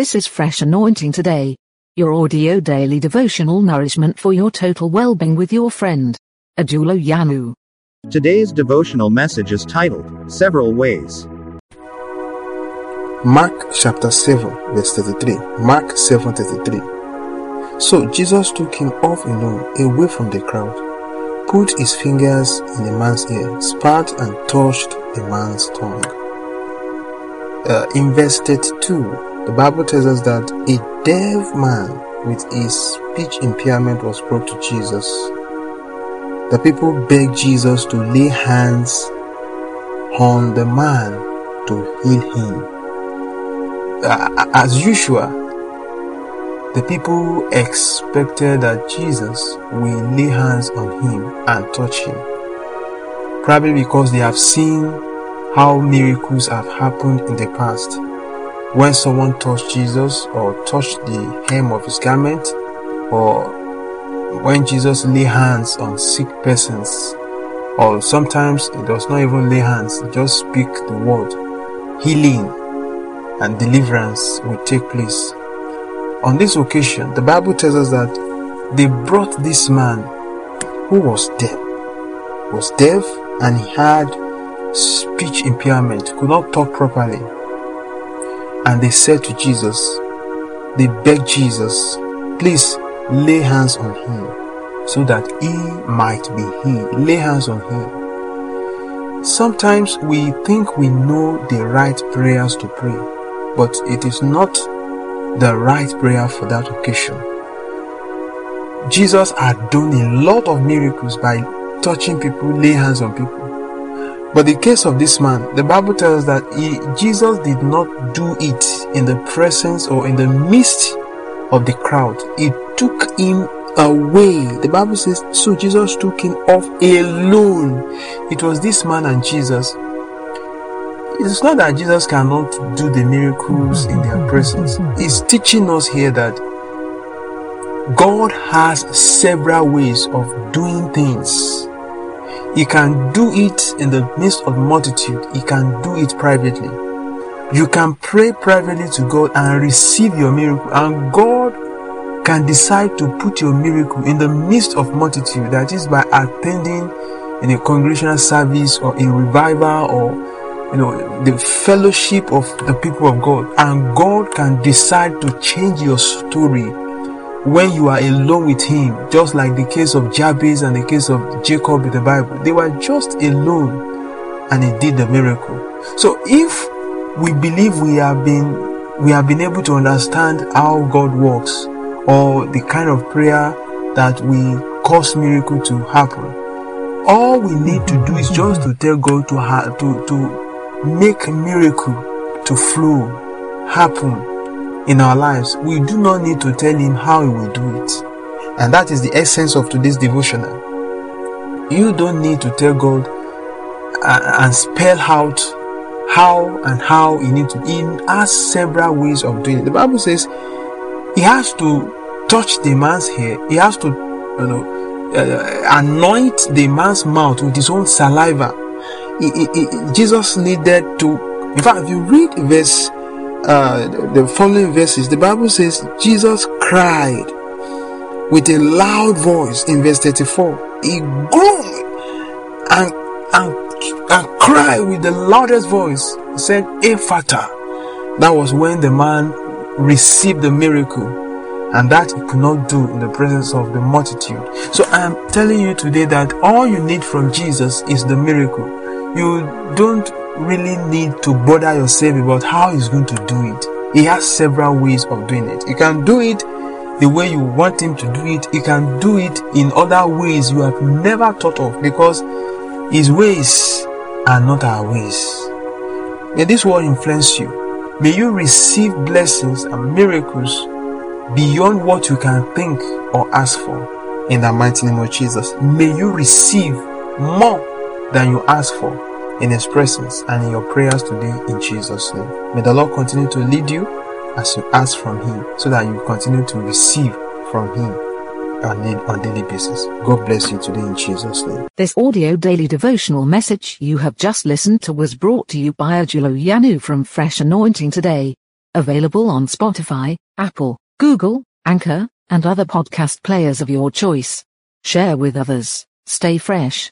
This is Fresh Anointing Today, your audio daily devotional nourishment for your total well being with your friend, Adulo Yanu. Today's devotional message is titled Several Ways. Mark chapter 7, verse 33. Mark 7 33. So Jesus took him off alone, away from the crowd, put his fingers in the man's ear, spat and touched the man's tongue. Uh, in verse 32, the Bible tells us that a deaf man with a speech impairment was brought to Jesus. The people begged Jesus to lay hands on the man to heal him. As usual, the people expected that Jesus will lay hands on him and touch him. Probably because they have seen how miracles have happened in the past when someone touched Jesus or touched the hem of his garment or when Jesus lay hands on sick persons or sometimes he does not even lay hands, just speak the word. Healing and deliverance will take place. On this occasion, the Bible tells us that they brought this man who was deaf, was deaf and he had speech impairment, could not talk properly and they said to Jesus, they begged Jesus, please lay hands on him so that he might be healed. Lay hands on him. Sometimes we think we know the right prayers to pray, but it is not the right prayer for that occasion. Jesus had done a lot of miracles by touching people, lay hands on people. But the case of this man, the Bible tells that he, Jesus did not do it in the presence or in the midst of the crowd. He took him away. The Bible says, so Jesus took him off alone. It was this man and Jesus. It's not that Jesus cannot do the miracles in their presence. He's teaching us here that God has several ways of doing things. He can do it in the midst of multitude. You can do it privately. You can pray privately to God and receive your miracle, and God can decide to put your miracle in the midst of multitude. That is by attending in a congregational service or a revival or you know the fellowship of the people of God, and God can decide to change your story when you are alone with him, just like the case of Jabez and the case of Jacob in the Bible. They were just alone and he did the miracle. So if we believe we have been we have been able to understand how God works or the kind of prayer that we cause miracle to happen, all we need to do is just to tell God to ha- to to make miracle to flow, happen in our lives, we do not need to tell Him how He will do it. And that is the essence of today's devotional. You don't need to tell God uh, and spell out how and how He needs to. He has several ways of doing it. The Bible says He has to touch the man's hair. He has to, you know, uh, anoint the man's mouth with his own saliva. He, he, he, Jesus needed to. In fact, if you read verse uh, the following verses, the Bible says Jesus cried with a loud voice in verse 34. He groaned and, and, and cried with the loudest voice. He said, Ephphatha. That was when the man received the miracle and that he could not do in the presence of the multitude. So I am telling you today that all you need from Jesus is the miracle. You don't really need to bother yourself about how he's going to do it. He has several ways of doing it. He can do it the way you want him to do it. He can do it in other ways you have never thought of because his ways are not our ways. May this word influence you. May you receive blessings and miracles beyond what you can think or ask for. In the mighty name of Jesus, may you receive more than you ask for in His presence and in your prayers today in Jesus' name. May the Lord continue to lead you as you ask from Him so that you continue to receive from Him on a daily basis. God bless you today in Jesus' name. This audio daily devotional message you have just listened to was brought to you by Ajulo Yanu from Fresh Anointing Today. Available on Spotify, Apple, Google, Anchor, and other podcast players of your choice. Share with others. Stay fresh.